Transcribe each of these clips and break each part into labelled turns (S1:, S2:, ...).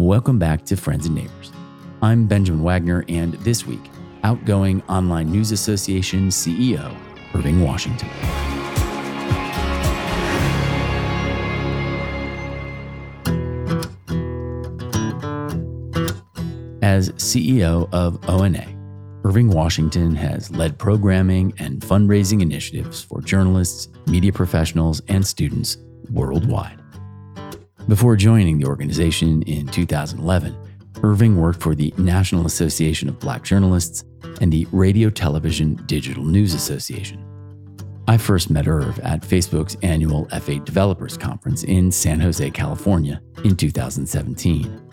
S1: Welcome back to Friends and Neighbors. I'm Benjamin Wagner, and this week, outgoing Online News Association CEO, Irving Washington. As CEO of ONA, Irving Washington has led programming and fundraising initiatives for journalists, media professionals, and students worldwide. Before joining the organization in 2011, Irving worked for the National Association of Black Journalists and the Radio Television Digital News Association. I first met Irv at Facebook's annual F8 Developers Conference in San Jose, California in 2017.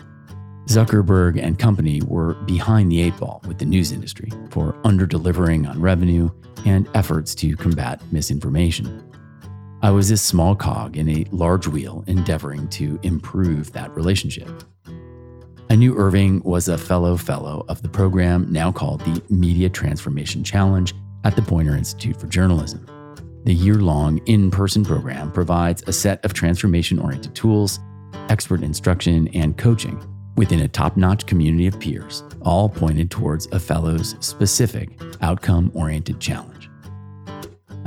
S1: Zuckerberg and company were behind the eight ball with the news industry for underdelivering on revenue and efforts to combat misinformation. I was a small cog in a large wheel endeavoring to improve that relationship. I knew Irving was a fellow fellow of the program now called the Media Transformation Challenge at the Poynter Institute for Journalism. The year long in person program provides a set of transformation oriented tools, expert instruction, and coaching within a top notch community of peers, all pointed towards a fellow's specific outcome oriented challenge.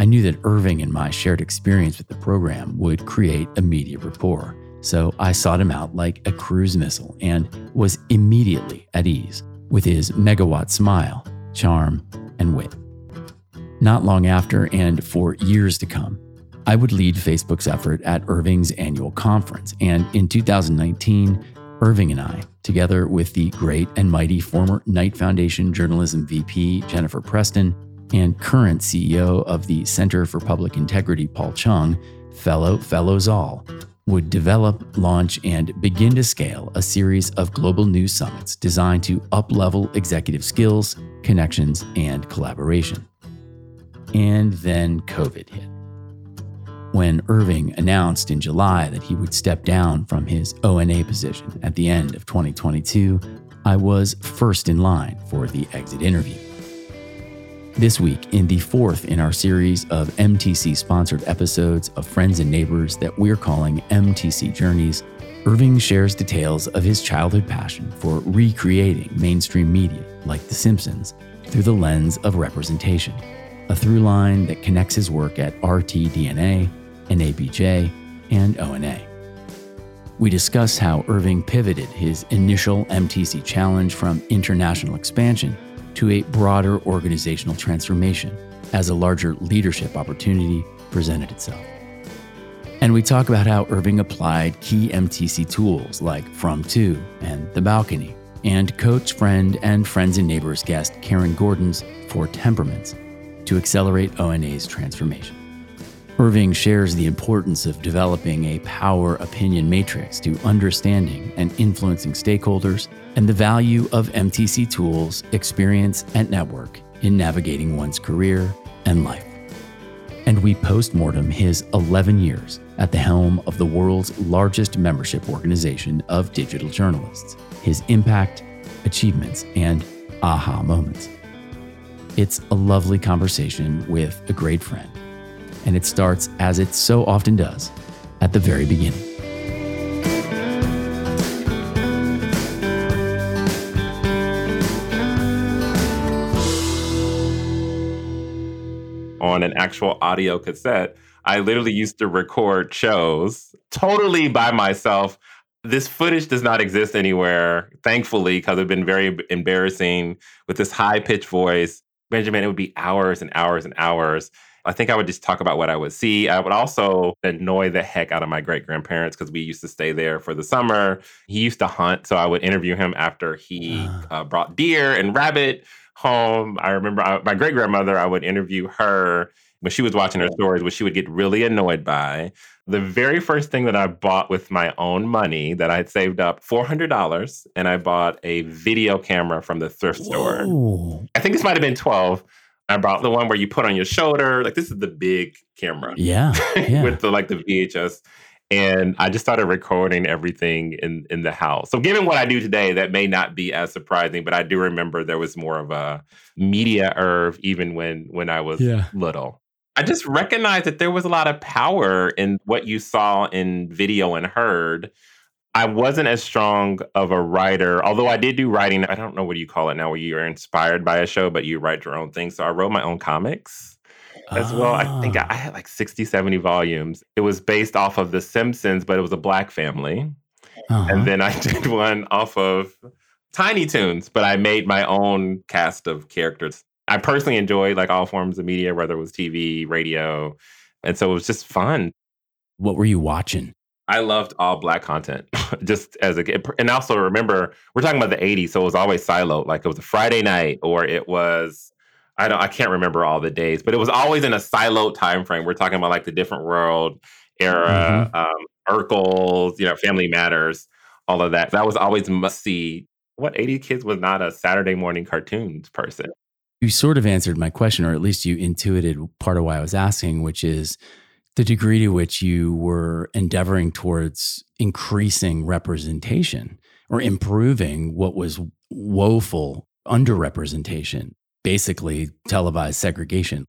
S1: I knew that Irving and my shared experience with the program would create immediate rapport, so I sought him out like a cruise missile and was immediately at ease with his megawatt smile, charm, and wit. Not long after, and for years to come, I would lead Facebook's effort at Irving's annual conference, and in 2019, Irving and I, together with the great and mighty former Knight Foundation journalism VP Jennifer Preston and current CEO of the Center for Public Integrity Paul Cheung, fellow fellows all, would develop, launch, and begin to scale a series of global news summits designed to uplevel executive skills, connections, and collaboration. And then COVID hit. When Irving announced in July that he would step down from his ONA position at the end of 2022, I was first in line for the exit interview. This week, in the fourth in our series of MTC sponsored episodes of Friends and Neighbors that we're calling MTC Journeys, Irving shares details of his childhood passion for recreating mainstream media like The Simpsons through the lens of representation, a through line that connects his work at RTDNA NABJ, and ONA. We discuss how Irving pivoted his initial MTC challenge from international expansion to a broader organizational transformation as a larger leadership opportunity presented itself. And we talk about how Irving applied key MTC tools like From To and The Balcony, and coach, friend, and friends and neighbors guest Karen Gordon's Four Temperaments to accelerate ONA's transformation. Irving shares the importance of developing a power opinion matrix to understanding and influencing stakeholders and the value of MTC tools, experience, and network in navigating one's career and life. And we postmortem his 11 years at the helm of the world's largest membership organization of digital journalists, his impact, achievements, and aha moments. It's a lovely conversation with a great friend and it starts, as it so often does, at the very beginning.
S2: On an actual audio cassette, I literally used to record shows totally by myself. This footage does not exist anywhere, thankfully, because it's been very embarrassing with this high pitched voice. Benjamin, it would be hours and hours and hours. I think I would just talk about what I would see. I would also annoy the heck out of my great grandparents because we used to stay there for the summer. He used to hunt, so I would interview him after he ah. uh, brought deer and rabbit home. I remember I, uh, my great grandmother, I would interview her when she was watching her stories, which she would get really annoyed by. The very first thing that I bought with my own money that I had saved up $400, and I bought a video camera from the thrift Whoa. store. I think this might have been 12 I brought the one where you put on your shoulder. Like this is the big camera.
S1: Yeah. yeah.
S2: with the like the VHS. And I just started recording everything in in the house. So given what I do today, that may not be as surprising, but I do remember there was more of a media Irv even when when I was yeah. little. I just recognized that there was a lot of power in what you saw in video and heard I wasn't as strong of a writer, although I did do writing. I don't know what do you call it now, where you are inspired by a show, but you write your own thing. So I wrote my own comics as well. I think I had like 60, 70 volumes. It was based off of The Simpsons, but it was a black family.
S1: Uh-huh.
S2: And then I did one off of Tiny Toons, but I made my own cast of characters. I personally enjoyed like all forms of media, whether it was TV, radio. And so it was just fun.
S1: what were you watching?
S2: I loved all black content just as a kid. And also remember, we're talking about the 80s, so it was always siloed. Like it was a Friday night or it was I don't I can't remember all the days, but it was always in a siloed time frame. We're talking about like the different world era, um, Urkel's, you know, Family Matters, all of that. That was always must see. What 80 kids was not a Saturday morning cartoons person.
S1: You sort of answered my question, or at least you intuited part of why I was asking, which is the degree to which you were endeavoring towards increasing representation or improving what was woeful underrepresentation, basically televised segregation.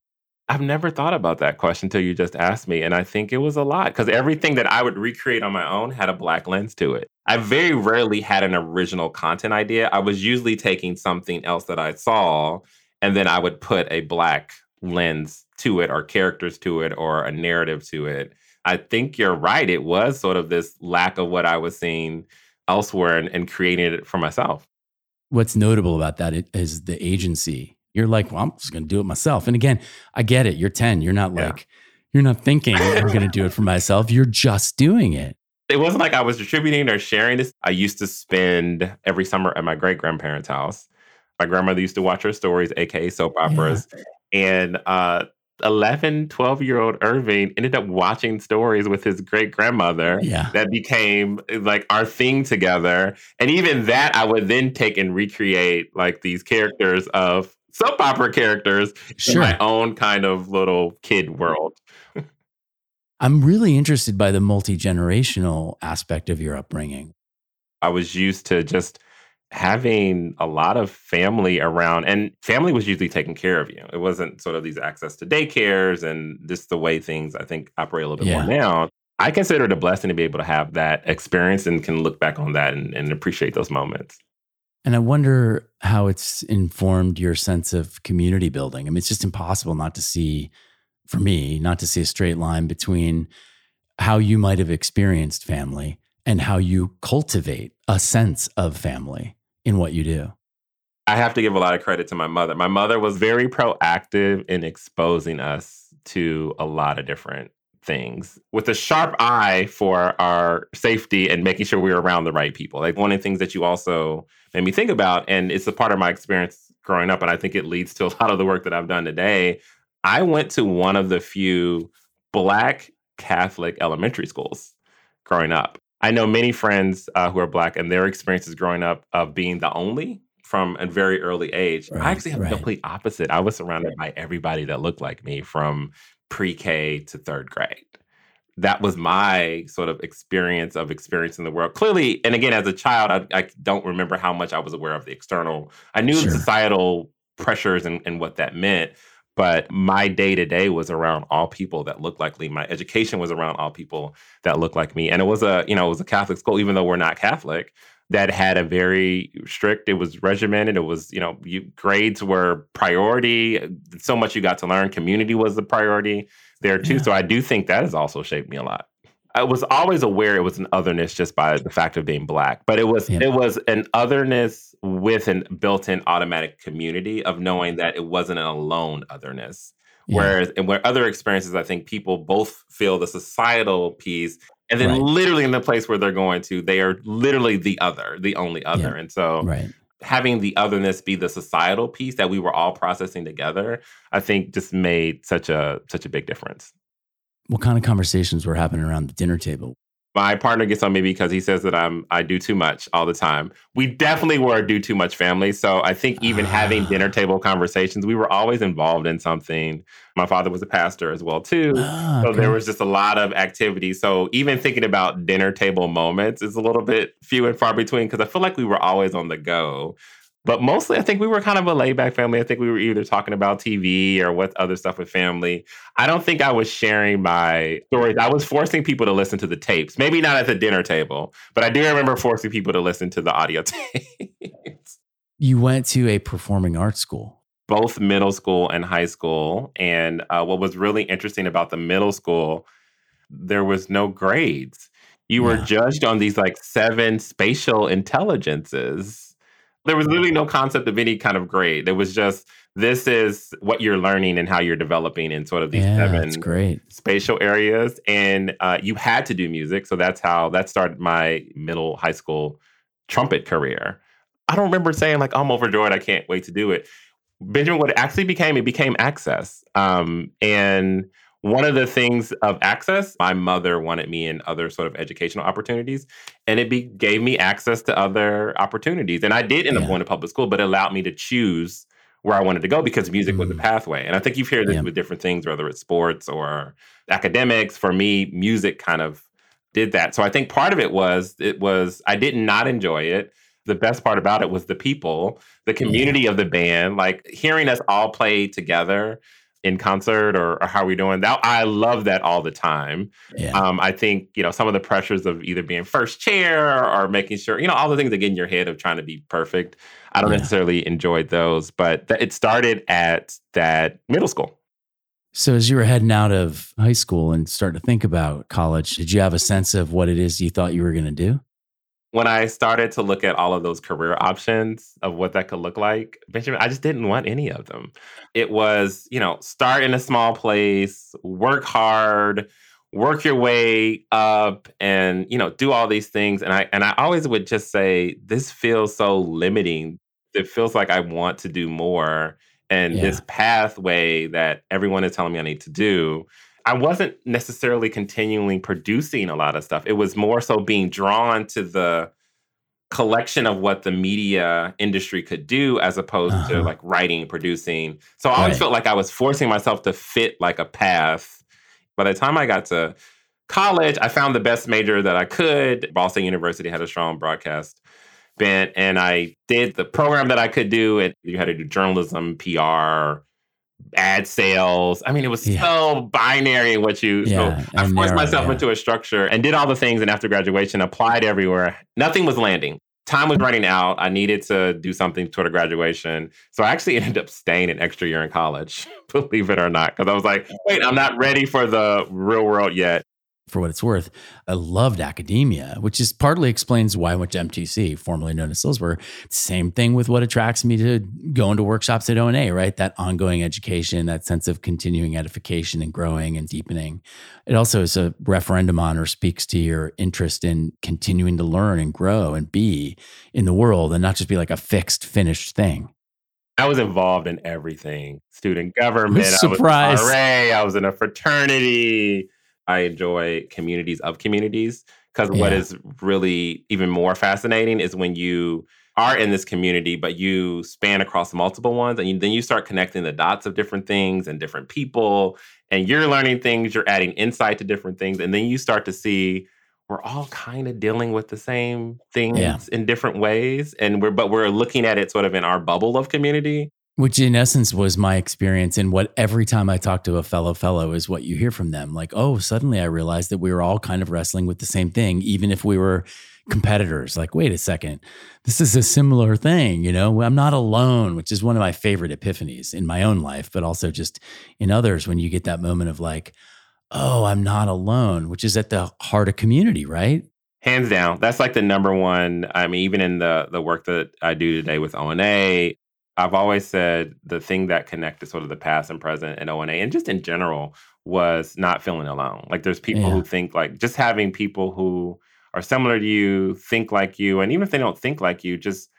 S2: I've never thought about that question until you just asked me. And I think it was a lot because everything that I would recreate on my own had a black lens to it. I very rarely had an original content idea. I was usually taking something else that I saw and then I would put a black lens to it or characters to it or a narrative to it. I think you're right. It was sort of this lack of what I was seeing elsewhere and, and creating it for myself.
S1: What's notable about that is the agency. You're like, well, I'm just going to do it myself. And again, I get it. You're 10. You're not
S2: Yeah.
S1: like, you're not thinking I'm going to do it for myself. You're just doing it.
S2: it wasn't like I was distributing or sharing this. I used to spend every summer at my great grandparents' house. My grandmother used to watch her stories, aka soap operas. And uh, 11, 12 year old Irving ended up watching stories with his great grandmother.
S1: Yeah.
S2: That became like our thing together. And even that, I would then take and recreate like these characters of soap opera characters in my own kind of little kid world.
S1: I'm really interested by the multi generational aspect of your upbringing.
S2: I was used to just having a lot of family around, and family was usually taking care of you. It wasn't sort of these access to daycares and just the way things I think operate a little bit more now. I consider it a blessing to be able to have that experience and can look back on that and, and appreciate those moments.
S1: And I wonder how it's informed your sense of community building. I mean, it's just impossible not to see, for me, not to see a straight line between how you might have experienced family and how you cultivate a sense of family in what you do.
S2: I have to give a lot of credit to my mother. My mother was very proactive in exposing us to a lot of different things with a sharp eye for our safety and making sure we were around the right people. Like one of the things that you also made me think about, and it's a part of my experience growing up, and I think it leads to a lot of the work that I've done today. I went to one of the few Black Catholic elementary schools growing up. I know many friends uh, who are Black, and their experiences growing up of being the only from a very early age.
S1: Right,
S2: I actually have
S1: right.
S2: the complete opposite. I was surrounded by everybody that looked like me from pre K to third grade. That was my sort of experience of experiencing the world. Clearly, and again, as a child, I, I don't remember how much I was aware of the external. I knew
S1: Sure.
S2: the societal pressures and, and what that meant, but my day to day was around all people that looked like me. My education was around all people that looked like me, and it was a you know it was a Catholic school, even though we're not Catholic. That had a very strict. It was regimented. It was you know you, grades were priority. So much you got to learn. Community was the priority there too.
S1: Yeah.
S2: So I do think that has also shaped me a lot. I was always aware it was an otherness just by the fact of being black, but it was
S1: Yeah.
S2: it was an otherness with an built-in automatic community of knowing that it wasn't an alone otherness.
S1: Yeah.
S2: Whereas and where other experiences, I think people both feel the societal piece, and then
S1: Right.
S2: literally in the place where they're going to, they are literally the other, the only other. And so
S1: right.
S2: having the otherness be the societal piece that we were all processing together, I think just made such a such a big difference.
S1: What kind of conversations were happening around the dinner table?
S2: My partner gets on me because he says that I'm I do too much all the time. We definitely were a do too much family. So I think even having
S1: Ah.
S2: dinner table conversations, we were always involved in something. My father was a pastor as well too.
S1: Ah,
S2: So
S1: okay.
S2: there was just a lot of activity. So even thinking about dinner table moments is a little bit few and far between because I feel like we were always on the go. But mostly, I think we were kind of a laid back family. I think we were either talking about TV or what other stuff with family. I don't think I was sharing my stories. I was forcing people to listen to the tapes. Maybe not at the dinner table, but I do remember forcing people to listen to the audio tapes.
S1: You went to a performing arts school.
S2: Both middle school and high school. And uh, what was really interesting about the middle school, there was no grades. You were yeah. judged on these like seven spatial intelligences there was literally no concept of any kind of grade. It was just this is what you're learning and how you're developing in sort of these
S1: yeah,
S2: seven
S1: great.
S2: spatial areas. And uh, you had to do music, so that's how that started my middle high school trumpet career. I don't remember saying like I'm overjoyed. I can't wait to do it. Benjamin, what it actually became, it became access. Um, and one of the things of access, my mother wanted me in other sort of educational opportunities, and it be, gave me access to other opportunities. And I did end up going to public school, but it allowed me to choose where I wanted to go because music mm. was mm. pathway. And I think you've heard this yeah. with different things, whether it's sports or academics. For me, music kind of did that. So I think part of it was it was I did not enjoy it. The best part about it was the people, the community yeah. of the band, like hearing us all play together in concert or, or, how are we doing. That i love that all the time. Yeah. um, i think you know some of the pressures of either being first chair or, making sure you know all the things that get in your head of trying to be perfect. I don't yeah. necessarily enjoy those but th- it started at that middle school.
S1: So as you were heading out of high school and starting to think about college did you have a sense of what it is you thought you were going to do
S2: when I started to look at all of those career options of what that could look like, Benjamin, I just didn't want any of them. It was, you know, start in a small place, work hard, work your way up and, you know, do all these things and I and I always would just say this feels so limiting. It feels like I want to do more and yeah. this pathway that everyone is telling me I need to do I wasn't necessarily continually producing a lot of stuff. It was more so being drawn to the collection of what the media industry could do as opposed uh-huh. to like writing, producing. So I always right. felt like I was forcing myself to fit like a path. By the time I got to college, I found the best major that I could. Boston University had a strong broadcast bent, and I did the program that I could do. And you had to do journalism, PR, ad sales. I mean, it was yeah. so binary what you. Yeah, so I forced myself yeah. into a structure and did all the things. And after graduation, applied everywhere. Nothing was landing. Time was running out. I needed to do something toward a graduation. So I actually ended up staying an extra year in college, believe it or not, because I was like, wait, I'm not ready for the real world yet
S1: for what it's worth. I loved academia, which is partly explains why I went to MTC, formerly known as Sulzberger. Same thing with what attracts me to going to workshops at ONA, right? That ongoing education, that sense of continuing edification and growing and deepening. It also is a referendum on or speaks to your interest in continuing to learn and grow and be in the world and not just be like a fixed, finished thing.
S2: I was involved in everything student government. Surprise. I was, RA, I was in a fraternity I enjoy communities of communities because yeah. what is really even more fascinating is when you are in this community, but you span across multiple ones, and you, then you start connecting the dots of different things and different people, and you're learning things, you're adding insight to different things, and then you start to see we're all kind of dealing with the same things yeah. in different ways, and we're but we're looking at it sort of in our bubble of community.
S1: Which in essence was my experience. And what every time I talk to a fellow fellow is what you hear from them. Like, oh, suddenly I realized that we were all kind of wrestling with the same thing, even if we were competitors. Like, wait a second, this is a similar thing. You know, I'm not alone, which is one of my favorite epiphanies in my own life, but also just in others when you get that moment of like, oh, I'm not alone, which is at the heart of community, right?
S2: Hands down. That's like the number one. I mean, even in the the work that I do today with ONA, I've always said the thing that connected sort of the past and present and ONA and just in general was not feeling alone. Like there's people yeah. who think like just having people who are similar to you, think like you, and even if they don't think like you, just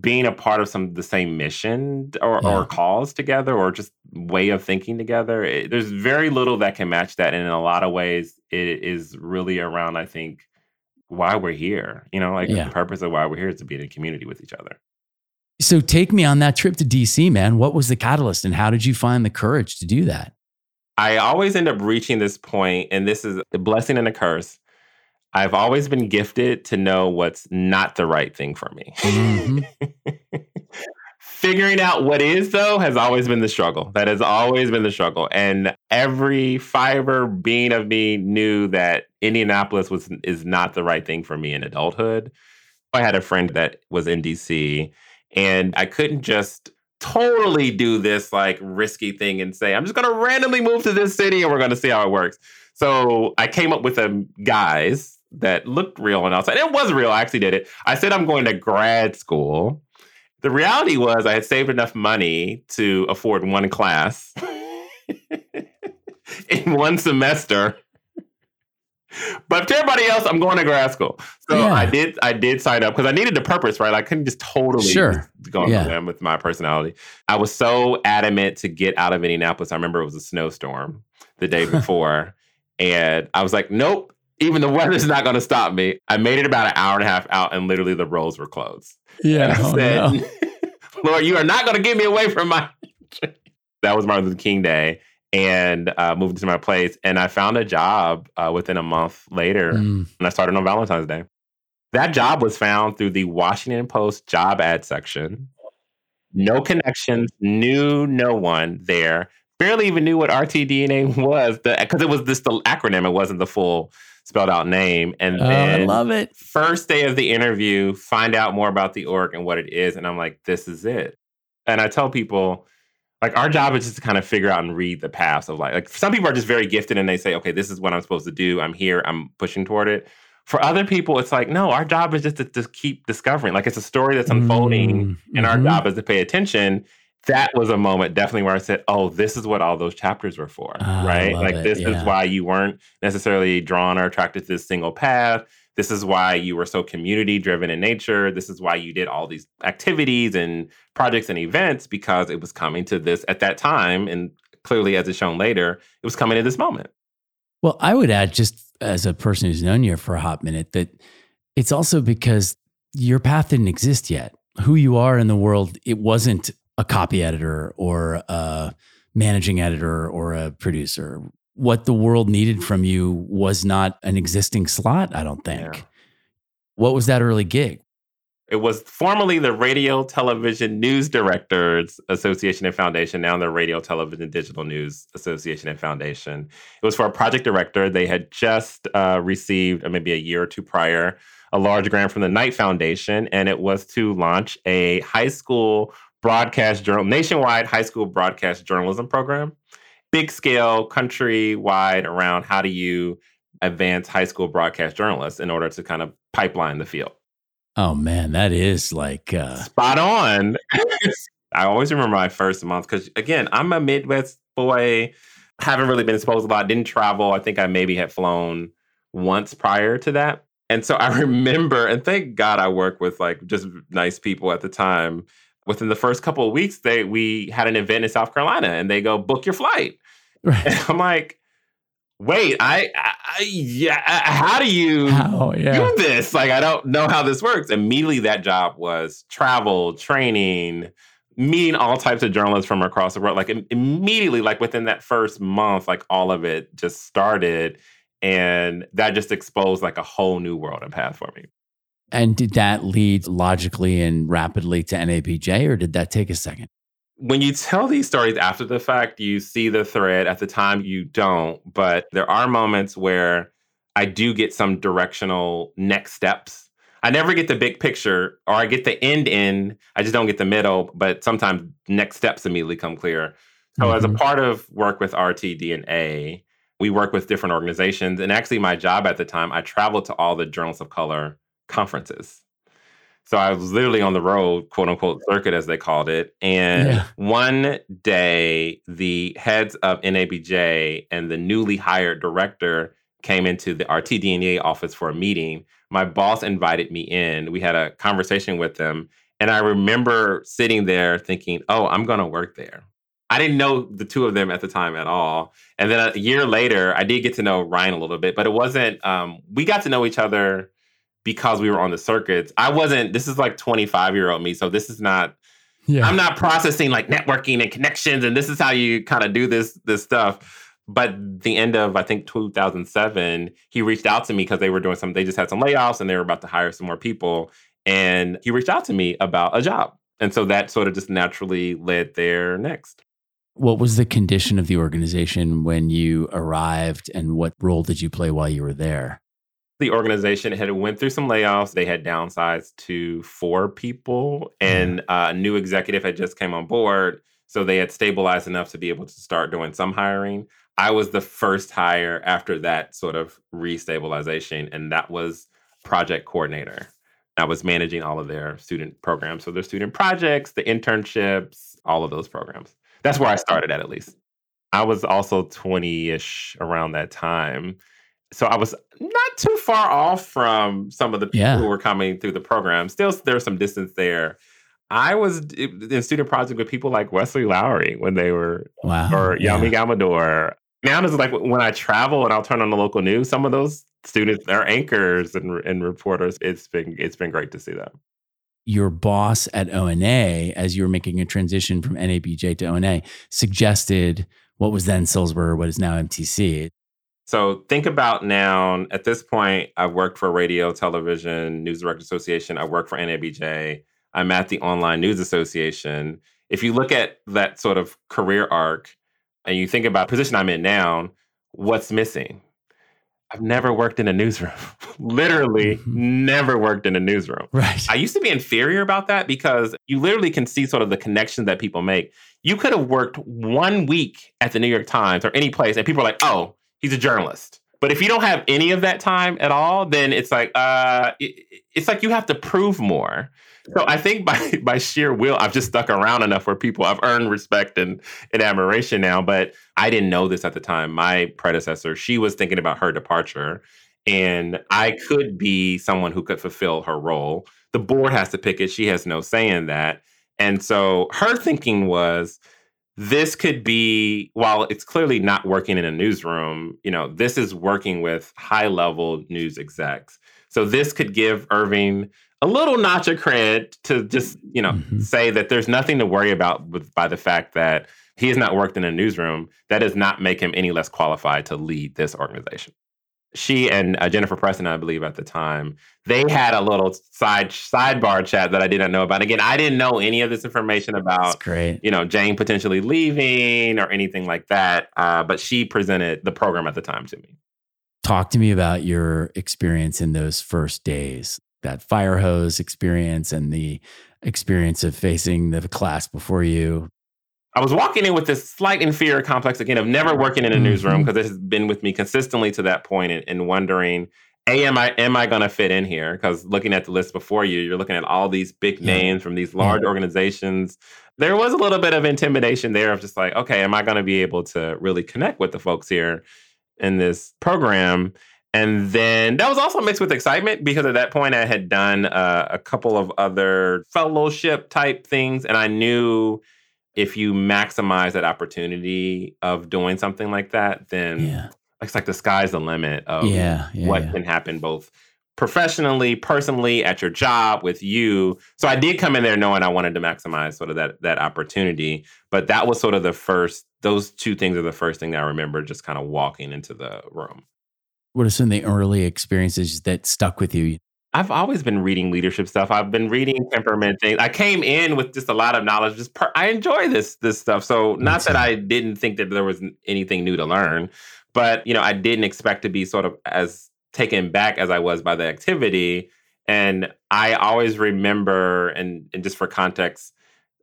S2: being a part of some the same mission or, yeah. or cause together or just way of thinking together. It, there's very little that can match that. And in a lot of ways, it is really around, I think, why we're here. You know, like yeah. the purpose of why we're here is to be in a community with each other.
S1: So take me on that trip to DC, man. What was the catalyst and how did you find the courage to do that?
S2: I always end up reaching this point, and this is a blessing and a curse. I've always been gifted to know what's not the right thing for me. Mm-hmm. Figuring out what is though has always been the struggle. That has always been the struggle. And every fiber being of me knew that Indianapolis was is not the right thing for me in adulthood. I had a friend that was in DC and I couldn't just totally do this like risky thing and say, I'm just going to randomly move to this city and we're going to see how it works. So I came up with a guise that looked real and outside. It was real. I actually did it. I said I'm going to grad school. The reality was I had saved enough money to afford one class in one semester but to everybody else, I'm going to grad school. So yeah. I did I did sign up because I needed the purpose, right? I couldn't just totally
S1: sure.
S2: go yeah. with my personality. I was so adamant to get out of Indianapolis. I remember it was a snowstorm the day before. and I was like, nope, even the weather's not going to stop me. I made it about an hour and a half out, and literally the roads were closed.
S1: Yeah. And I oh, said, no.
S2: Lord, you are not going to get me away from my. that was Martin Luther King Day and uh, moved to my place. And I found a job uh, within a month later, mm. and I started on Valentine's Day. That job was found through the Washington Post job ad section. No connections, knew no one there. Barely even knew what RTDNA was because it was just the acronym. It wasn't the full spelled out name. And
S1: oh,
S2: then
S1: I love it.
S2: First day of the interview, find out more about the org and what it is. And I'm like, this is it. And I tell people, like our job is just to kind of figure out and read the paths of like like some people are just very gifted and they say okay this is what i'm supposed to do. I'm here. I'm pushing toward it. For other people it's like no our job is just to, to keep discovering. Like it's a story that's unfolding mm-hmm. and our mm-hmm. job is to pay attention. That was a moment definitely where i said oh this is what all those chapters were for oh, right? like this yeah. is why you weren't necessarily drawn or attracted to this single path this is why you were so community driven in nature. This is why you did all these activities and projects and events because it was coming to this at that time. And clearly, as it's shown later, it was coming to this moment.
S1: Well, I would add, just as a person who's known you for a hot minute, that it's also because your path didn't exist yet. Who you are in the world, it wasn't a copy editor or a managing editor or a producer what the world needed from you was not an existing slot, I don't think. Yeah. What was that early gig?
S2: It was formerly the Radio Television News Directors Association and Foundation, now the Radio Television Digital News Association and Foundation. It was for a project director. They had just uh, received, uh, maybe a year or two prior, a large grant from the Knight Foundation, and it was to launch a high school broadcast journal, nationwide high school broadcast journalism program big scale, countrywide around how do you advance high school broadcast journalists in order to kind of pipeline the field.
S1: Oh man, that is like uh...
S2: spot on. I always remember my first month because again, I'm a Midwest boy. Haven't really been exposed a lot. Didn't travel. I think I maybe had flown once prior to that. And so I remember, and thank God I worked with like just nice people at the time. Within the first couple of weeks, they we had an event in South Carolina, and they go book your flight. Right. And I'm like, wait, I, I yeah, how do you how, oh, yeah. do this? Like, I don't know how this works. Immediately, that job was travel, training, meeting all types of journalists from across the world. Like, immediately, like within that first month, like all of it just started. And that just exposed like a whole new world and path for me.
S1: And did that lead logically and rapidly to NABJ, or did that take a second?
S2: When you tell these stories after the fact, you see the thread. At the time, you don't. But there are moments where I do get some directional next steps. I never get the big picture, or I get the end in. I just don't get the middle. But sometimes next steps immediately come clear. So, mm-hmm. as a mm-hmm. part of work with RTDNA, we work with different organizations. And actually, my job at the time, I traveled to all the Journalists of Color conferences. So I was literally on the road, quote unquote, circuit as they called it. And yeah. one day, the heads of NABJ and the newly hired director came into the RTDNA office for a meeting. My boss invited me in. We had a conversation with them. And I remember sitting there thinking, oh, I'm going to work there. I didn't know the two of them at the time at all. And then a year later, I did get to know Ryan a little bit, but it wasn't, um, we got to know each other because we were on the circuits. I wasn't, this is like 25 year old me. So this is not, yeah. I'm not processing like networking and connections and this is how you kind of do this, this stuff. But the end of, I think 2007, he reached out to me because they were doing some, they just had some layoffs and they were about to hire some more people. And he reached out to me about a job. And so that sort of just naturally led there next.
S1: What was the condition of the organization when you arrived and what role did you play while you were there?
S2: The organization had went through some layoffs. They had downsized to four people and uh, a new executive had just came on board. So they had stabilized enough to be able to start doing some hiring. I was the first hire after that sort of restabilization, and that was project coordinator. I was managing all of their student programs. So their student projects, the internships, all of those programs. That's where I started at at least. I was also 20 ish around that time. So I was not too far off from some of the people
S1: Yeah.
S2: who were coming through the program. Still, there's some distance there. I was in student project with people like Wesley Lowery when they were,
S1: Wow.
S2: or
S1: yeah.
S2: Yamiche Alcindor. Now it's like when I travel and I'll turn on the local news, some of those students are anchors and, and reporters. It's been it's been great to see them.
S1: Your boss at ONA, as you were making a transition from NABJ to ONA, suggested what was then Sulzberger, what is now MTC.
S2: So think about now. At this point, I've worked for Radio, Television, News Directors Association. I work for NABJ. I'm at the Online News Association. If you look at that sort of career arc, and you think about the position I'm in now, what's missing? I've never worked in a newsroom. literally,
S1: Mhm.
S2: never worked in a newsroom.
S1: Right.
S2: I used to be inferior about that because you literally can see sort of the connection that people make. You could have worked one week at the New York Times or any place, and people are like, "Oh, he's a journalist." But if you don't have any of that time at all, then it's like, uh, it- it's like you have to prove more. So I think by by sheer will, I've just stuck around enough where people I've earned respect and, and admiration now. But I didn't know this at the time. My predecessor, she was thinking about her departure, and I could be someone who could fulfill her role. The board has to pick it. She has no say in that. And so her thinking was this could be while it's clearly not working in a newsroom, you know, this is working with high level news execs. So this could give Irving a little notch of credit to just, you know,
S1: Mhm.
S2: say that there's nothing to worry about with, by the fact that he has not worked in a newsroom. That does not make him any less qualified to lead this organization she and uh, Jennifer Preston, I believe, at the time, they had a little side sidebar chat that I didn't know about. Again, I didn't know any of this information about you know Jane potentially leaving or anything like that. Uh, but she presented the program at the time to me.
S1: Talk to me about your experience in those first days, that fire hose experience and the experience of facing the class before you.
S2: I was walking in with this slight inferior complex again of never working in a newsroom because it has been with me consistently to that point and, and wondering, a am I am I going to fit in here? Because looking at the list before you, you're looking at all these big
S1: Yeah.
S2: names from these large organizations. There was a little bit of intimidation there of just like, okay, am I going to be able to really connect with the folks here in this program? And then that was also mixed with excitement because at that point I had done uh, a couple of other fellowship type things, and I knew if you maximize that opportunity of doing something like that, then
S1: Yeah.
S2: it's like the sky's the limit of
S1: Yeah. Yeah.
S2: what can happen both professionally, personally, at your job with you. So I did come in there knowing I wanted to maximize sort of that that opportunity. But that was sort of the first, those two things are the first thing that I remember just kind of walking into the room.
S1: What are some of the early experiences that stuck with you?
S2: I've always been reading leadership stuff. I've been reading mm. temperament things. I came in with just a lot of knowledge. Just per- I enjoy this this stuff. So not that I didn't think that there was anything new to learn, but you know I didn't expect to be sort of as taken back as I was by the activity. And I always remember, and, and just for context,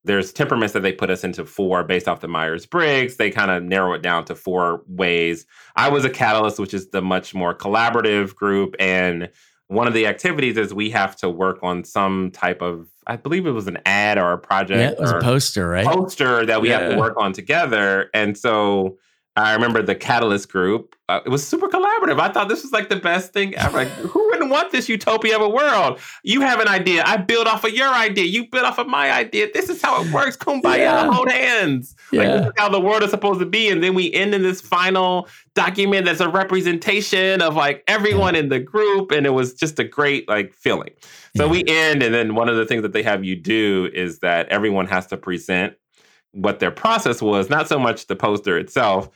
S2: there's temperaments that they put us into four based off the Myers Briggs. They kind of narrow it down to four ways. I was a catalyst, which is the much more collaborative group. And one of the activities is we have to work on some type of, I believe it was an ad or a project
S1: Yeah, it was
S2: or
S1: a poster, right?
S2: poster that we have to work on together. And so I remember the Catalyst group. Uh, it was super collaborative. I thought this was like the best thing ever. Like, who wouldn't want this utopia of a world? You have an idea. I build off of your idea. You build off of my idea. This is how it works. Kumbaya,
S1: Yeah.
S2: hold hands. Like, this is how the world is supposed to be. And then we end in this final document that's a representation of like everyone in the group. And it was just a great like feeling. So
S1: Yeah.
S2: we end, and then one of the things that they have you do is that everyone has to present what their process was, not so much the poster itself.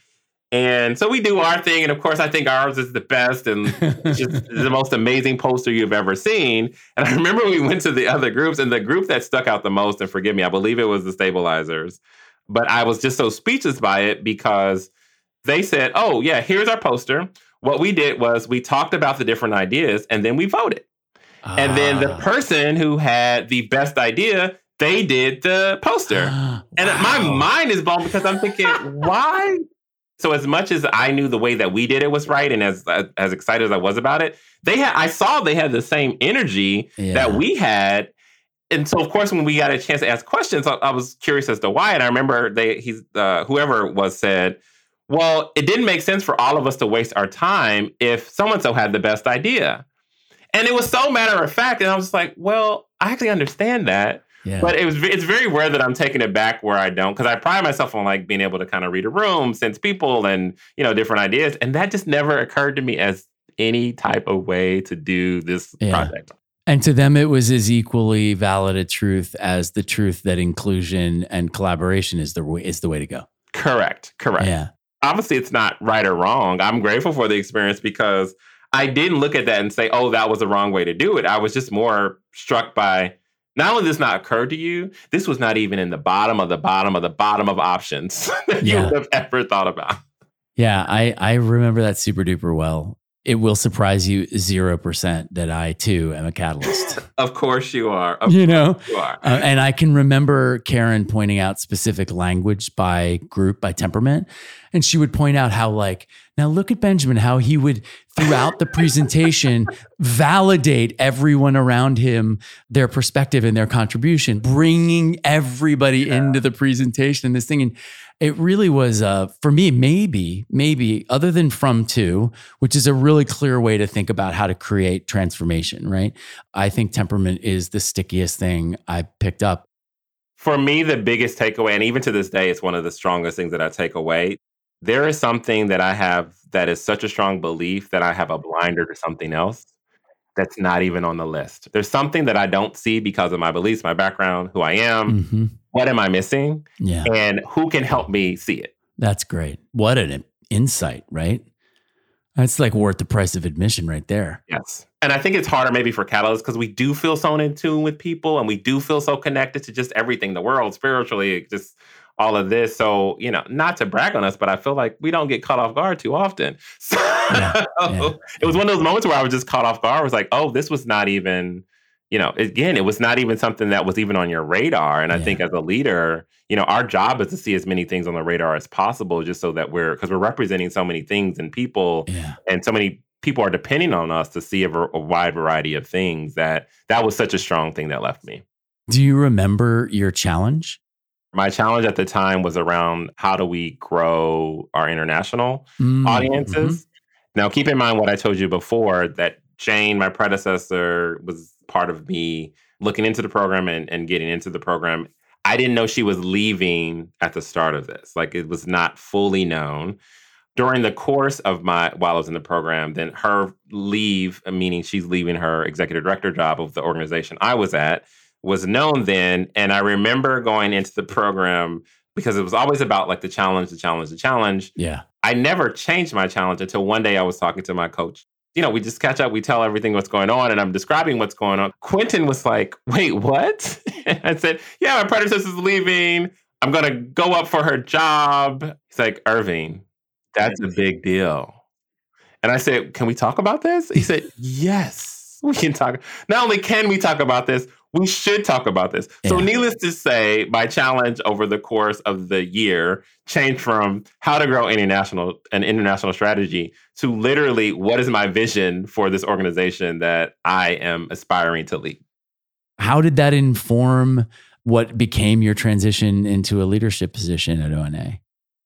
S2: And so we do our thing. And of course, I think ours is the best and just the most amazing poster you've ever seen. And I remember we went to the other groups, and the group that stuck out the most, and forgive me, I believe it was the stabilizers. But I was just so speechless by it because they said, Oh, yeah, here's our poster. What we did was we talked about the different ideas and then we voted. And then the ah. person who had the best idea, they did the poster. wow. And my mind is blown because I'm thinking, why? So as much as I knew the way that we did it was right, and as as excited as I was about it, they had I saw they had the same energy yeah. that we had, and so of course when we got a chance to ask questions, I, I was curious as to why. And I remember they he's uh, whoever was said, well, it didn't make sense for all of us to waste our time if so and so had the best idea. And it was so matter of fact. And I was like, well, I actually understand that. Yeah. But it was it's very rare that I'm taking it back where I don't because I pride myself on like being able to kind of read a room, sense people, and you know different ideas, and that just never occurred to me as any type of way to do this yeah. project.
S1: And to them, it was as equally valid a truth as the truth that inclusion and collaboration is the way is the way to go.
S2: Correct. Correct.
S1: Yeah
S2: obviously it's not right or wrong. I'm grateful for the experience because I didn't look at that and say, oh, that was the wrong way to do it. I was just more struck by not only this not occurred to you, this was not even in the bottom of the bottom of the bottom of options that yeah. you would have ever thought about.
S1: Yeah, I, I remember that super duper well it will surprise you 0% that I too am a catalyst.
S2: of course you are. Of
S1: you know, you are. Uh, and I can remember Karen pointing out specific language by group, by temperament. And she would point out how, like, now look at Benjamin, how he would, throughout the presentation, validate everyone around him, their perspective and their contribution, bringing everybody yeah. into the presentation and this thing. And it really was uh, for me maybe maybe other than from to which is a really clear way to think about how to create transformation right i think temperament is the stickiest thing i picked up
S2: for me the biggest takeaway and even to this day it's one of the strongest things that i take away there is something that i have that is such a strong belief that i have a blinder to something else that's not even on the list. There's something that I don't see because of my beliefs, my background, who I am. Mm-hmm. What am I missing?
S1: Yeah.
S2: And who can help me see it?
S1: That's great. What an insight, right? That's like worth the price of admission right there.
S2: Yes. And I think it's harder maybe for catalysts because we do feel so in tune with people and we do feel so connected to just everything, the world, spiritually, just all of this. So, you know, not to brag on us, but I feel like we don't get caught off guard too often. So yeah, yeah. it was one of those moments where I was just caught off guard. I was like, oh, this was not even, you know, again, it was not even something that was even on your radar. And I think as a leader, you know, our job is to see as many things on the radar as possible, just so that we're, because we're representing so many things and people and so many people are depending on us to see a, a wide variety of things that that was such a strong thing that left me.
S1: Do you remember your challenge?
S2: My challenge at the time was around how do we grow our international mm-hmm. audiences. Mm-hmm. Now, keep in mind what I told you before that Jane, my predecessor, was part of me looking into the program and, and getting into the program. I didn't know she was leaving at the start of this. Like it was not fully known. During the course of my while I was in the program, then her leave, meaning she's leaving her executive director job of the organization I was at, was known then. And I remember going into the program because it was always about like the challenge, the challenge, the challenge.
S1: Yeah.
S2: I never changed my challenge until one day I was talking to my coach. You know, we just catch up, we tell everything what's going on, and I'm describing what's going on. Quentin was like, wait, what? I said, yeah, my predecessor's leaving. I'm going to go up for her job. He's like, Irving, that's a big deal. And I said, can we talk about this? He said, yes, we can talk. Not only can we talk about this, we should talk about this. Yeah. So, needless to say, my challenge over the course of the year changed from how to grow international an international strategy to literally what is my vision for this organization that I am aspiring to lead.
S1: How did that inform what became your transition into a leadership position at ONA?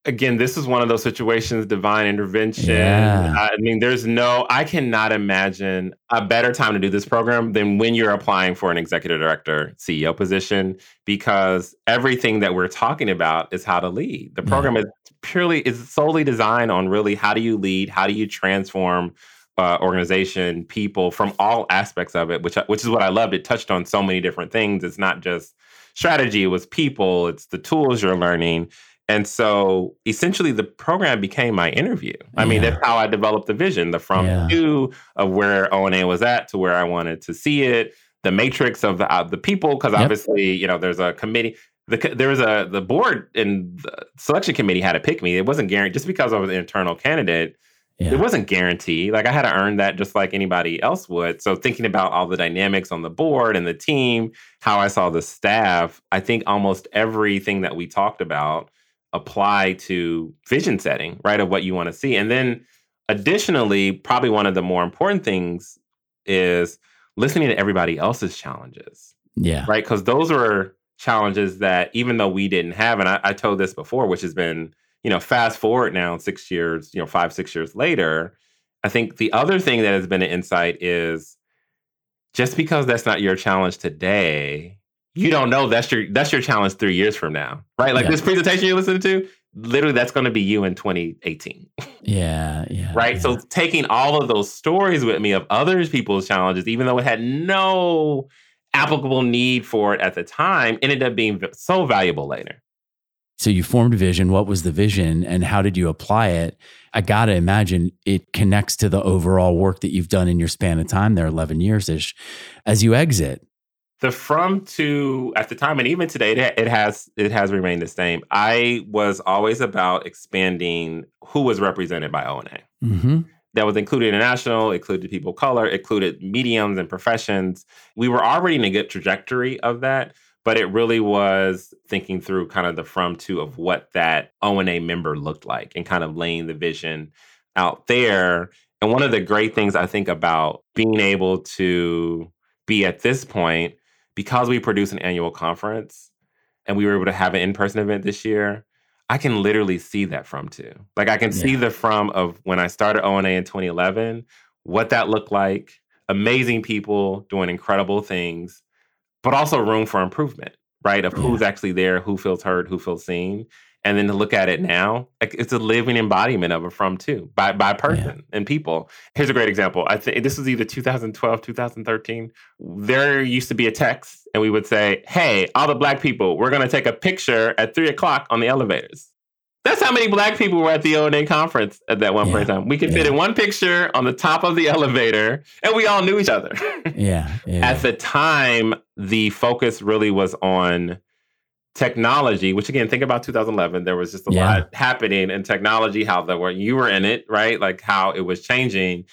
S2: Again, this is one of those situations, divine intervention. Yeah. I mean, there's no, I cannot imagine a better time to do this program than when you're applying for an executive director, CEO position, because everything that we're talking about is how to lead. The program yeah. is purely, is solely designed on really how do you lead? How do you transform uh, organization, people from all aspects of it, which which is what I loved. It touched on so many different things. It's not just strategy; it was people. It's the tools you're learning And so essentially the program became my interview. I mean,
S1: Yeah.
S2: that's how I developed the vision, the from
S1: Yeah.
S2: to of where ONA was at to where I wanted to see it, the matrix of the uh, the people, because
S1: Yep.
S2: obviously, you know, there's a committee. The, there was a the board and the selection committee had to pick me. It wasn't guaranteed just because I was an internal candidate.
S1: Yeah.
S2: It wasn't guaranteed. Like I had to earn that just like anybody else would. So thinking about all the dynamics on the board and the team, how I saw the staff, I think almost everything that we talked about apply to vision setting, right? Of what you want to see. And then additionally, probably one of the more important things is listening to everybody else's challenges
S1: yeah.
S2: right? Because those were challenges that even though we didn't have, and I, I told this before, which has been, you know, fast forward now six years, you know, five, six years later, I think the other thing that has been an insight is just because that's not your challenge today, you don't know that's your that's your challenge three years from now, right? Like
S1: Yeah.
S2: this presentation you're listening to, literally that's going to be you in 2018
S1: Yeah. Yeah.
S2: right?
S1: yeah.
S2: So taking all of those stories with me of other people's challenges, even though it had no applicable need for it at the time, ended up being so valuable later.
S1: So you formed a vision. What was the vision and how did you apply it? I got to imagine it connects to the overall work that you've done in your span of time there, 11 years ish. As you exit,
S2: The from to at the time, and even today, it, it has it has remained the same. I was always about expanding who was represented by ONA.
S1: hmm
S2: that was included international, included people of color, included mediums and professions. We were already in a good trajectory of that, but it really was thinking through kind of the from to of what that ONA member looked like and kind of laying the vision out there. And one of the great things I think about being able to be at this point, because we produce an annual conference and we were able to have an in-person event this year, I can literally see that from to. Like I can see the from of when I started ONA in 2011, what that looked like, amazing people doing incredible things, but also room for improvement, right? Of
S1: Yeah.
S2: who's actually there, who feels heard, who feels seen. And then to look at it now, like it's a living embodiment of a from to by by person and people. Here's a great example. I think this was either 2012, 2013. There used to be a text, and we would say, "Hey, all the black people, we're going to take a picture at three o'clock on the elevators." That's how many black people were at the ONA conference at that one
S1: Yeah.
S2: point in time. We could fit in one picture on the top of the elevator, and we all knew each other.
S1: Yeah. Yeah.
S2: At the time, the focus really was on technology, which again, think about 2011. There was just a
S1: Yeah.
S2: lot happening in technology, how the were you were in it, right? Like how it was changing.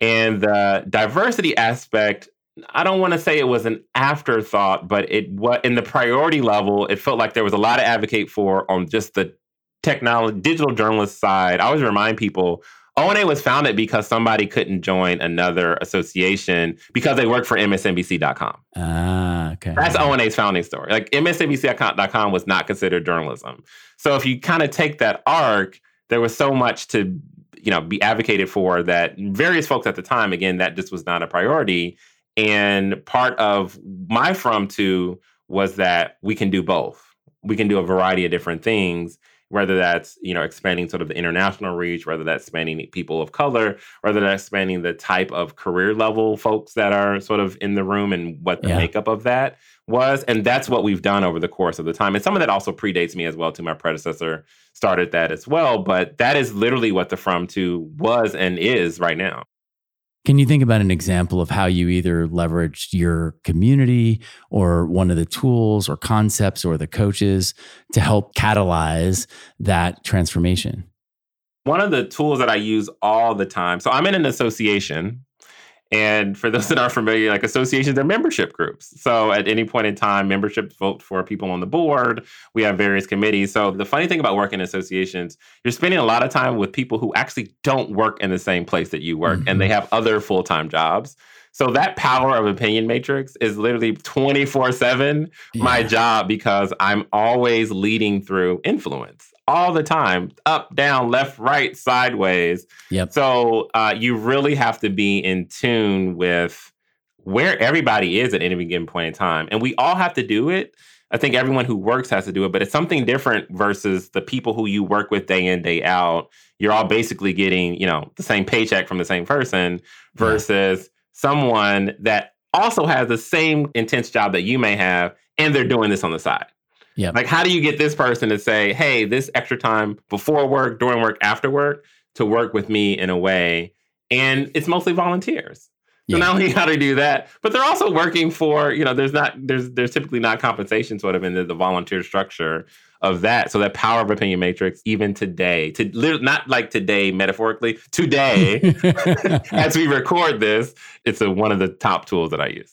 S2: And the diversity aspect, I don't want to say it was an afterthought, but it what in the priority level, it felt like there was a lot to advocate for on just the technology, digital journalist side. I always remind people ONA was founded because somebody couldn't join another association because they worked for MSNBC.com.
S1: ah, okay.
S2: That's ONA's founding story. Like MSNBC.com was not considered journalism. So if you kind of take that arc, there was so much to you know be advocated for that various folks at the time again that just was not a priority and part of my from to was that we can do both we can do a variety of different things whether that's you know expanding sort of the international reach whether that's expanding people of color whether that's expanding the type of career level folks that are sort of in the room and what the
S1: Yeah.
S2: makeup of that was. And that's what we've done over the course of the time. And some of that also predates me as well to my predecessor started that as well. But that is literally what the from to was and is right now
S1: Can you think about an example of how you either leveraged your community or one of the tools or concepts or the coaches to help catalyze that transformation?
S2: one of the tools that I use all the time. So I'm in an association. And for those that aren't familiar, like associations are membership groups. So at any point in time, memberships vote for people on the board. We have various committees. So the funny thing about working in associations, you're spending a lot of time with people who actually don't work in the same place that you work and they mm-hmm. have other full time jobs. So that power of opinion matrix is literally 24 7 my job because I'm always leading through influence all the time up, down, left, right, sideways.
S1: Yep.
S2: So uh, you really have to be in tune with where everybody is at any given point in time. And we all have to do it. I think everyone who works has to do it, but it's something different versus the people who you work with day in, day out. You're all basically getting, you know, the same paycheck from the same person versus someone that also has the same intense job that you may have, and they're doing this on the side
S1: Yeah.
S2: Like, how do you get this person to say, hey, this extra time before work, during work, after work to work with me in a way? And it's mostly volunteers. So
S1: Yeah.
S2: not only how to do that, but they're also working for, you know, there's not, there's, there's typically not compensation sort of in the, the volunteer structure of that. So that power of opinion matrix, even today, to not like today metaphorically, today, as we record this, it's a, one of the top tools that I use.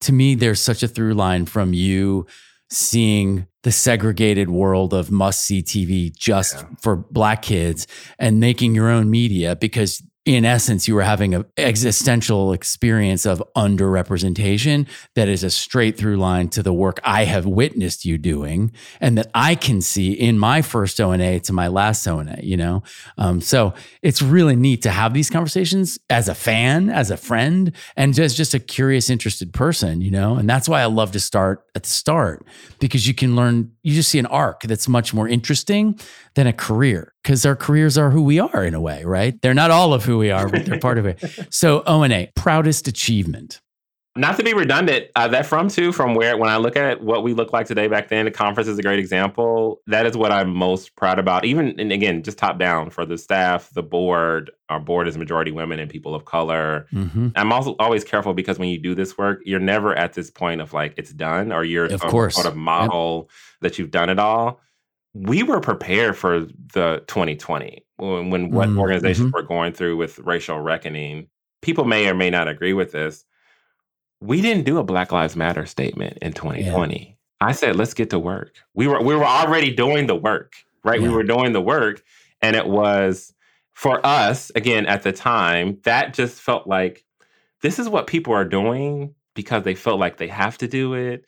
S1: to me, there's such a through line from you seeing the segregated world of must see TV just
S2: Yeah.
S1: for black kids and making your own media because in essence you were having an existential experience of underrepresentation that is a straight through line to the work I have witnessed you doing and that I can see in my first ONA to my last ONA, you know? Um, so it's really neat to have these conversations as a fan, as a friend, and just just a curious, interested person, you know. And that's why I love to start at the start because you can learn. You just see an arc that's much more interesting than a career because our careers are who we are in a way, right? They're not all of who we are, but they're part of it. So ONA, proudest achievement.
S2: Not to be redundant, uh, that from to, from where when I look at what we look like today back then, the conference is a great example. That is what I'm most proud about. Even and again, just top down for the staff, the board. Our board is majority women and people of color.
S1: hmm
S2: I'm also always careful because when you do this work, you're never at this point of like it's done or you're
S1: Of
S2: some
S1: course.
S2: sort of model that you've done it all. We were prepared for the 2020 when, when what
S1: Mm,
S2: organizations
S1: mhm.
S2: were going through with racial reckoning. People may or may not agree with this. We didn't do a Black Lives Matter statement in 2020. I said, let's get to work. We were we were already doing the work, right? We were doing the work, and it was for us again at the time that just felt like this is what people are doing because they felt like they have to do it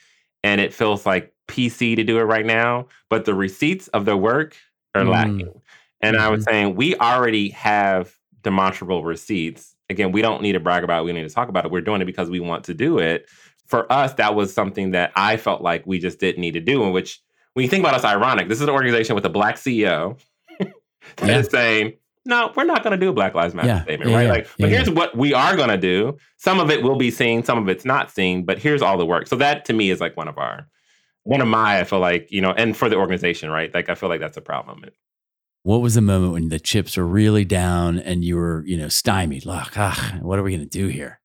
S2: and it feels like pc to do it right now but the receipts of their work are
S1: Mm.
S2: lacking and i was
S1: Mhm.
S2: saying we already have demonstrable receipts again we don't need to brag about it we need to talk about it we're doing it because we want to do it for us that was something that i felt like we just didn't need to do and which when you think about it, it's ironic this is an organization with a black ceo that
S1: Yeah.
S2: is saying no, we're not going to do a Black Lives Matter
S1: Yeah,
S2: statement,
S1: yeah,
S2: right?
S1: yeah,
S2: Like, but here's what we are going to do. Some of it will be seen, some of it's not seen, but here's all the work. So that to me is like one of our, one of my, I feel like, you know, and for the organization, right? Like, I feel like that's a proud moment.
S1: What was the moment when the chips were really down and you were, you know, stymied? Like, ah, what are we going to do here?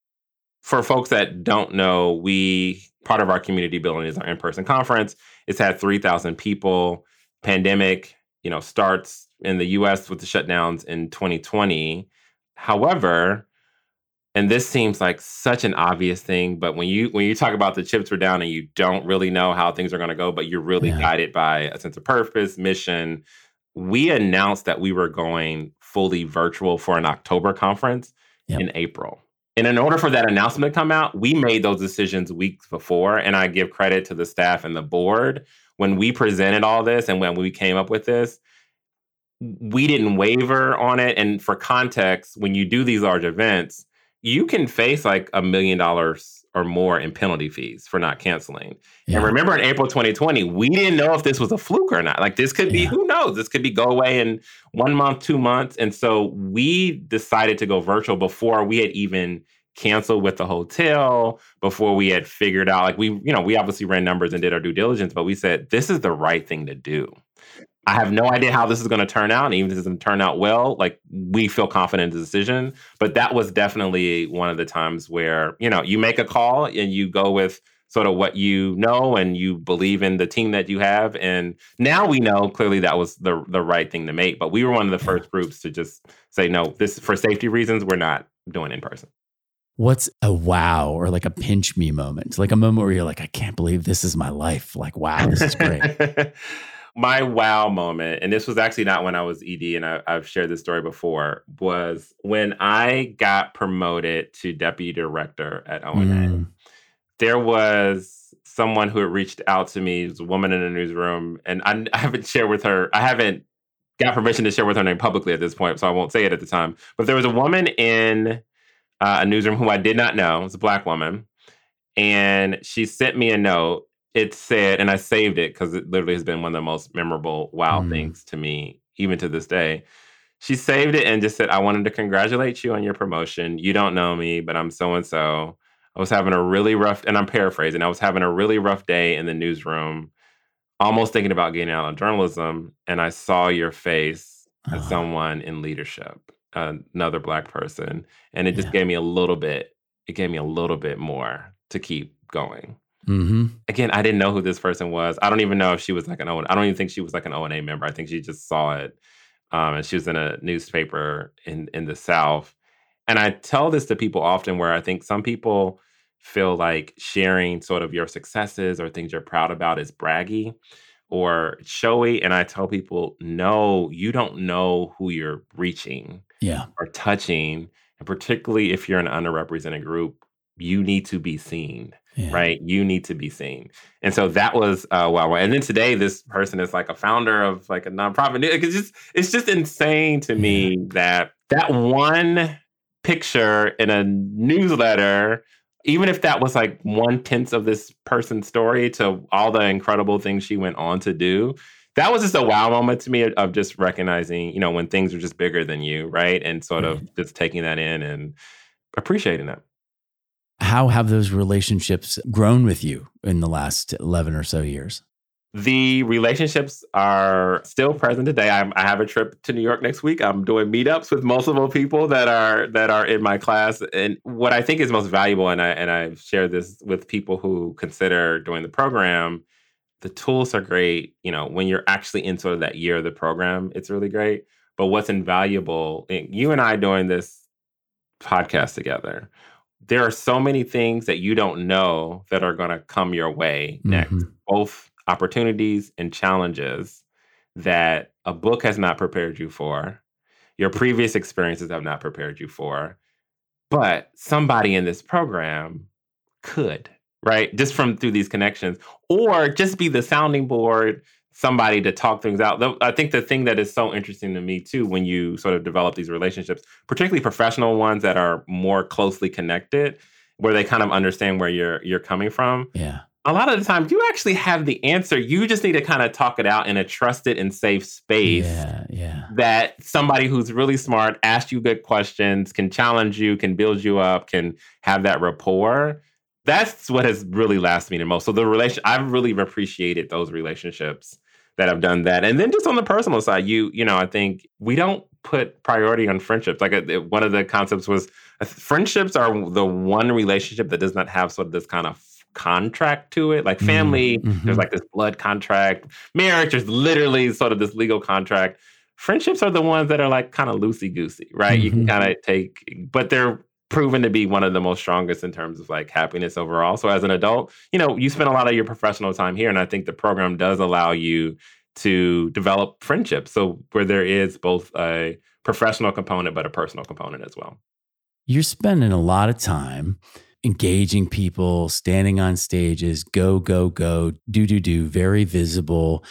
S2: For folks that don't know, we, part of our community building is our in person conference. It's had 3,000 people. Pandemic, you know, starts in the US with the shutdowns in 2020. However, and this seems like such an obvious thing, but when you when you talk about the chips were down and you don't really know how things are going to go, but you're really
S1: Yeah.
S2: guided by a sense of purpose, mission. We announced that we were going fully virtual for an October conference
S1: Yep.
S2: in April. And in order for that announcement to come out, we made those decisions weeks before. And I give credit to the staff and the board. When we presented all this and when we came up with this, we didn't waver on it. And for context, when you do these large events, you can face like a million dollars or more in penalty fees for not canceling.
S1: Yeah.
S2: And remember in April 2020, we didn't know if this was a fluke or not. Like this could be,
S1: Yeah.
S2: who knows? This could be go away in one month, two months. And so we decided to go virtual before we had even canceled with the hotel, before we had figured out, like we, you know, we obviously ran numbers and did our due diligence, but we said, this is the right thing to do. I have no idea how this is going to turn out. And even if it doesn't turn out well, like we feel confident in the decision. But that was definitely one of the times where, you know, you make a call and you go with sort of what you know and you believe in the team that you have. And now we know clearly that was the the right thing to make. But we were one of the first groups to just say, no, this for safety reasons, we're not doing in person.
S1: What's a wow or like a pinch me moment? Like a moment where you're like, I can't believe this is my life. Like, wow, this is great.
S2: My wow moment, and this was actually not when I was ED, and I, I've shared this story before, was when I got promoted to deputy director at ONA.
S1: Mm,
S2: There was someone who had reached out to me, it was a woman in the newsroom, and I, I haven't shared with her, I haven't got permission to share with her name publicly at this point, so I won't say it at the time. But there was a woman in uh, a newsroom who I did not know, it was a black woman, and she sent me a note it said, and I saved it because it literally has been one of the most memorable wow
S1: Mm.
S2: things to me, even to this day. She saved it and just said, I wanted to congratulate you on your promotion. You don't know me, but I'm so and so. I was having a really rough, and I'm paraphrasing, I was having a really rough day in the newsroom almost thinking about getting out of journalism, and I saw your face as
S1: Uh-huh.
S2: someone in leadership, another black person, and it just
S1: Yeah.
S2: gave me a little bit. It gave me a little bit more to keep going.
S1: hmm
S2: Again, I didn't know who this person was. I don't even know if she was like an O. I don't even think she was like an ONA member. I think she just saw it, um, and she was in a newspaper in in the South. And I tell this to people often, where I think some people feel like sharing sort of your successes or things you're proud about is braggy or showy. And I tell people, no, you don't know who you're reaching
S1: Yeah.
S2: or touching. And particularly if you're an underrepresented group, you need to be seen,
S1: Yeah.
S2: right? You need to be seen. And so that was uh wow. And then today this person is like a founder of like a nonprofit. It's just it's just insane to me that that one picture in a newsletter even if that was like one tenth of this person's story to all the incredible things she went on to do, that was just a wow moment to me of- of just recognizing, you know, when things are just bigger than you, right? And sort of mm-hmm. just taking that in and appreciating that.
S1: How have those relationships grown with you in the last 11 or so years?
S2: The relationships are still present today. I'm, I have a trip to New York next week. I'm doing meetups with multiple people that are that are in my class. And what I think is most valuable, and I and I've shared this with people who consider doing the program. The tools are great. You know, when you're actually in sort of that year of the program, it's really great. But what's invaluable, you and I doing this podcast together, there are so many things that you don't know that are going to come your way next
S1: Mhm.
S2: both opportunities and challenges that a book has not prepared you for, your previous experiences have not prepared you for, but somebody in this program could, right? Just from through these connections, or just be the sounding board, somebody to talk things out. I think the thing that is so interesting to me too, when you sort of develop these relationships, particularly professional ones that are more closely connected, where they kind of understand where you're you're coming from
S1: Yeah.
S2: a lot of the time you actually have the answer. You just need to kind of talk it out in a trusted and safe space
S1: Yeah. Yeah.
S2: that somebody who's really smart asks you good questions, can challenge you, can build you up, can have that rapport. That's what has really lasted me the most. So the relation I've really appreciated those relationships that have done that. And then just on the personal side, you, you know, I think we don't put priority on friendships. Like uh, one of the concepts was uh, friendships are the one relationship that does not have sort of this kind of contract to it. Like family,
S1: Mhm.
S2: there's like this blood contract. Marriage, there's literally sort of this legal contract. Friendships are the ones that are like kind of loosey goosey, right? You can
S1: Mhm.
S2: kind of take, but they're proven to be one of the most strongest in terms of like happiness overall. So as an adult, you know, you spend a lot of your professional time here, and I think the program does allow you to develop friendships. So where there is both a professional component but a personal component as well.
S1: You're spending a lot of time engaging people, standing on stages, go, go, go, do, do, do, very visible.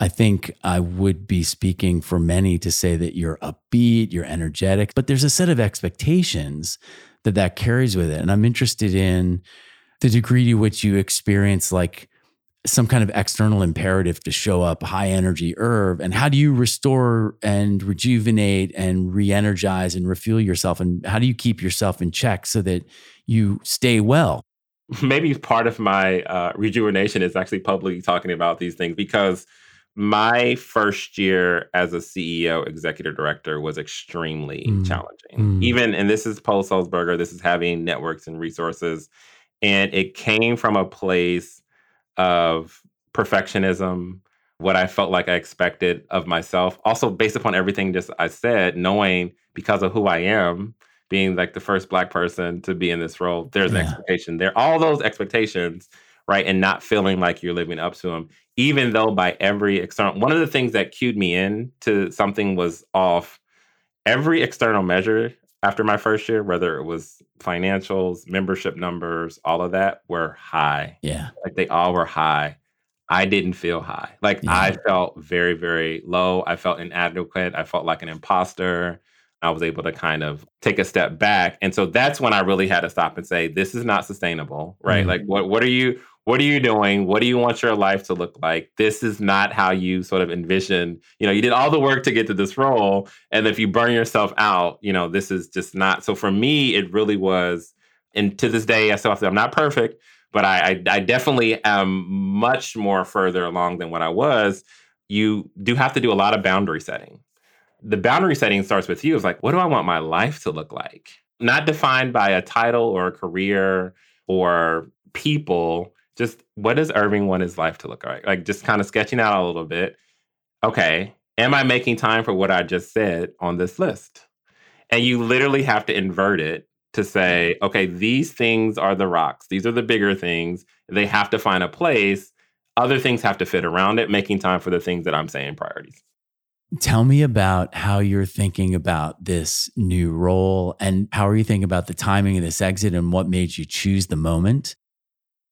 S1: I think I would be speaking for many to say that you're upbeat, you're energetic, but there's a set of expectations that that carries with it. And I'm interested in the degree to which you experience like some kind of external imperative to show up high energy Irv and how do you restore and rejuvenate and re-energize and refuel yourself and how do you keep yourself in check so that you stay well
S2: maybe part of my uh, rejuvenation is actually publicly talking about these things because my first year as a CEO, executive director, was extremely
S1: Mm.
S2: challenging.
S1: Mm.
S2: Even, and this is Paul Sulzberger, this is having networks and resources. And it came from a place of perfectionism, what I felt like I expected of myself. Also, based upon everything just I said, knowing because of who I am, being like the first black person to be in this role, there's an expectation there. All those expectations, right? And not feeling like you're living up to them, even though by every external, one of the things that cued me in to something was off. Every external measure after my first year, whether it was financials, membership numbers, all of that were high.
S1: yeah
S2: Like they all were high. I didn't feel high. Like
S1: Yeah.
S2: I felt very, very low. I felt inadequate. I felt like an imposter. I was able to kind of take a step back. And so that's when I really had to stop and say, this is not sustainable, right?
S1: Mm.
S2: Like what what are you what are you doing? What do you want your life to look like? This is not how you sort of envision. You know, you did all the work to get to this role. And if you burn yourself out, you know, this is just not. So for me, it really was, and to this day, I still have to, I'm not perfect, but I, I, I definitely am much more further along than what I was. You do have to do a lot of boundary setting. The boundary setting starts with you. It's like, what do I want my life to look like? Not defined by a title or a career or people. Just what does Irving want his life to look like? Like just kind of sketching out a little bit. Okay, am I making time for what I just said on this list? And you literally have to invert it to say, mm-hmm. okay, these things are the rocks. These are the bigger things. They have to find a place. Other things have to fit around it, making time for the things that I'm saying priorities.
S1: Tell me about how you're thinking about this new role and how are you thinking about the timing of this exit and what made you choose the moment?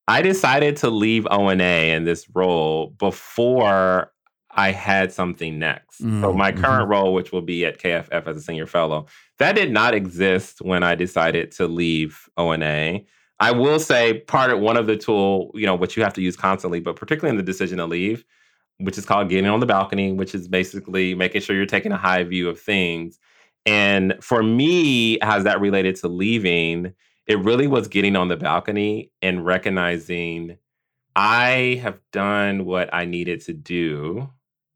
S2: I decided to leave ONA in this role before I had something next. Mm-hmm. So my current role, which will be at KFF as a senior fellow, that did not exist when I decided to leave ONA. I will say part of one of the tool, you know, which you have to use constantly, but particularly in the decision to leave, which is called getting on the balcony, which is basically making sure you're taking a high view of things. And for me, has that related to leaving? It really was getting on the balcony and recognizing I have done what I needed to do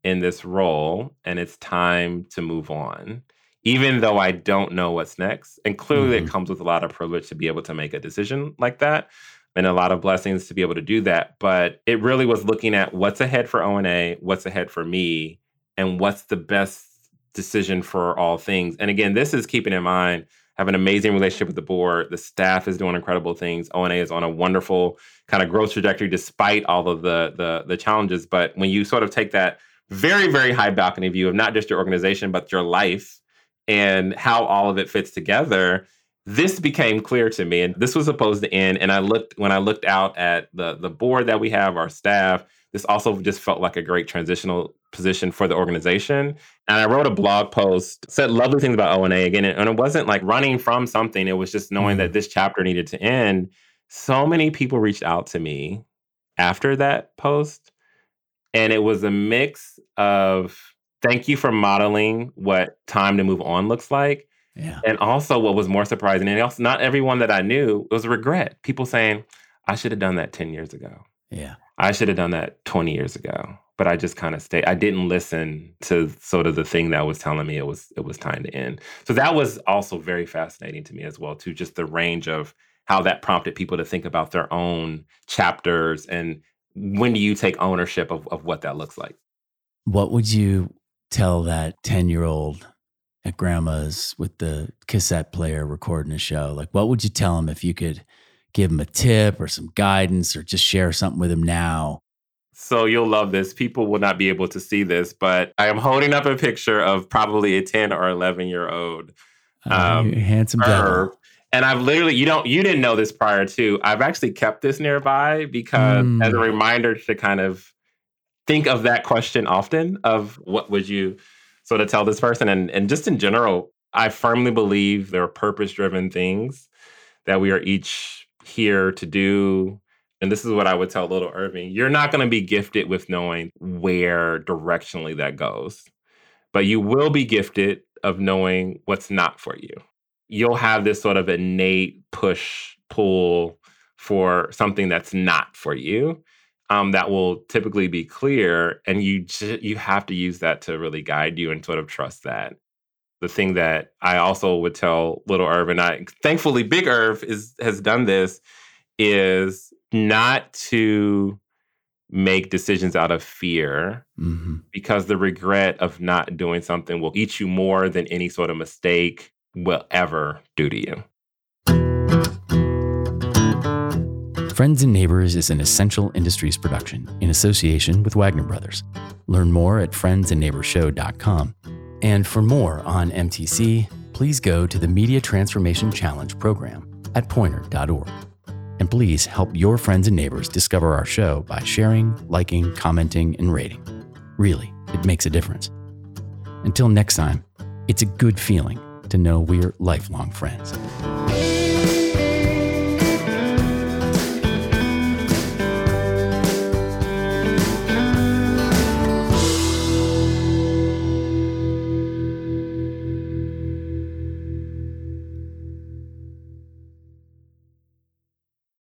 S2: in this role and it's time to move on even though i don't know what's next and clearly mm-hmm. it comes with a lot of privilege to be able to make a decision like that and a lot of blessings to be able to do that but it really was looking at what's ahead for ONA what's ahead for me and what's the best decision for all things and again this is keeping in mind have an amazing relationship with the board the staff is doing incredible things ONA is on a wonderful kind of growth trajectory despite all of the the, the challenges but when you sort of take that very, very high balcony view of not just your organization, but your life and how all of it fits together. This became clear to me, and this was supposed to end. And I looked when I looked out at the the board that we have, our staff. This also just felt like a great transitional position for the organization. And I wrote a blog post, said lovely things about ONA again, and it wasn't like running from something. It was just knowing mm. that this chapter needed to end. So many people reached out to me after that post and it was a mix of thank you for modeling what time to move on looks like.
S1: Yeah.
S2: And also what was more surprising, and also not everyone that I knew, was regret. People saying, I should have done that 10 years ago.
S1: Yeah.
S2: I should have done that 20 years ago. But I just kind of stayed. I didn't listen to sort of the thing that was telling me it was it was time to end. So that was also very fascinating to me as well, too, just the range of how that prompted people to think about their own chapters and when do you take ownership of, of what that looks like?
S1: What would you tell that 10 year old at grandma's with the cassette player recording a show? Like, what would you tell him if you could give him a tip or some guidance or just share something with him now?
S2: So you'll love this. People will not be able to see this, but I am holding up a picture of probably a 10 or 11 year old.
S1: Um, handsome devil.
S2: And I've literally, you don't, you didn't know this prior to. I've actually kept this nearby because mm. as a reminder to kind of think of that question often of what would you sort of tell this person? And, and just in general, I firmly believe there are purpose driven things that we are each here to do. And this is what I would tell little Irving you're not going to be gifted with knowing where directionally that goes, but you will be gifted of knowing what's not for you. You'll have this sort of innate push pull for something that's not for you um, that will typically be clear and you j- you have to use that to really guide you and sort of trust that. The thing that i also would tell little irv and i thankfully big irv is has done this is not to make decisions out of fear mm-hmm. because the regret of not doing something will eat you more than any sort of mistake will ever do to you.
S1: Friends and Neighbors is an essential industries production in association with Wagner Brothers. Learn more at friendsandneighborshow.com. And for more on MTC, please go to the Media Transformation Challenge program at poynter.org. And please help your friends and neighbors discover our show by sharing, liking, commenting, and rating. Really, it makes a difference. Until next time, it's a good feeling to know we're lifelong friends.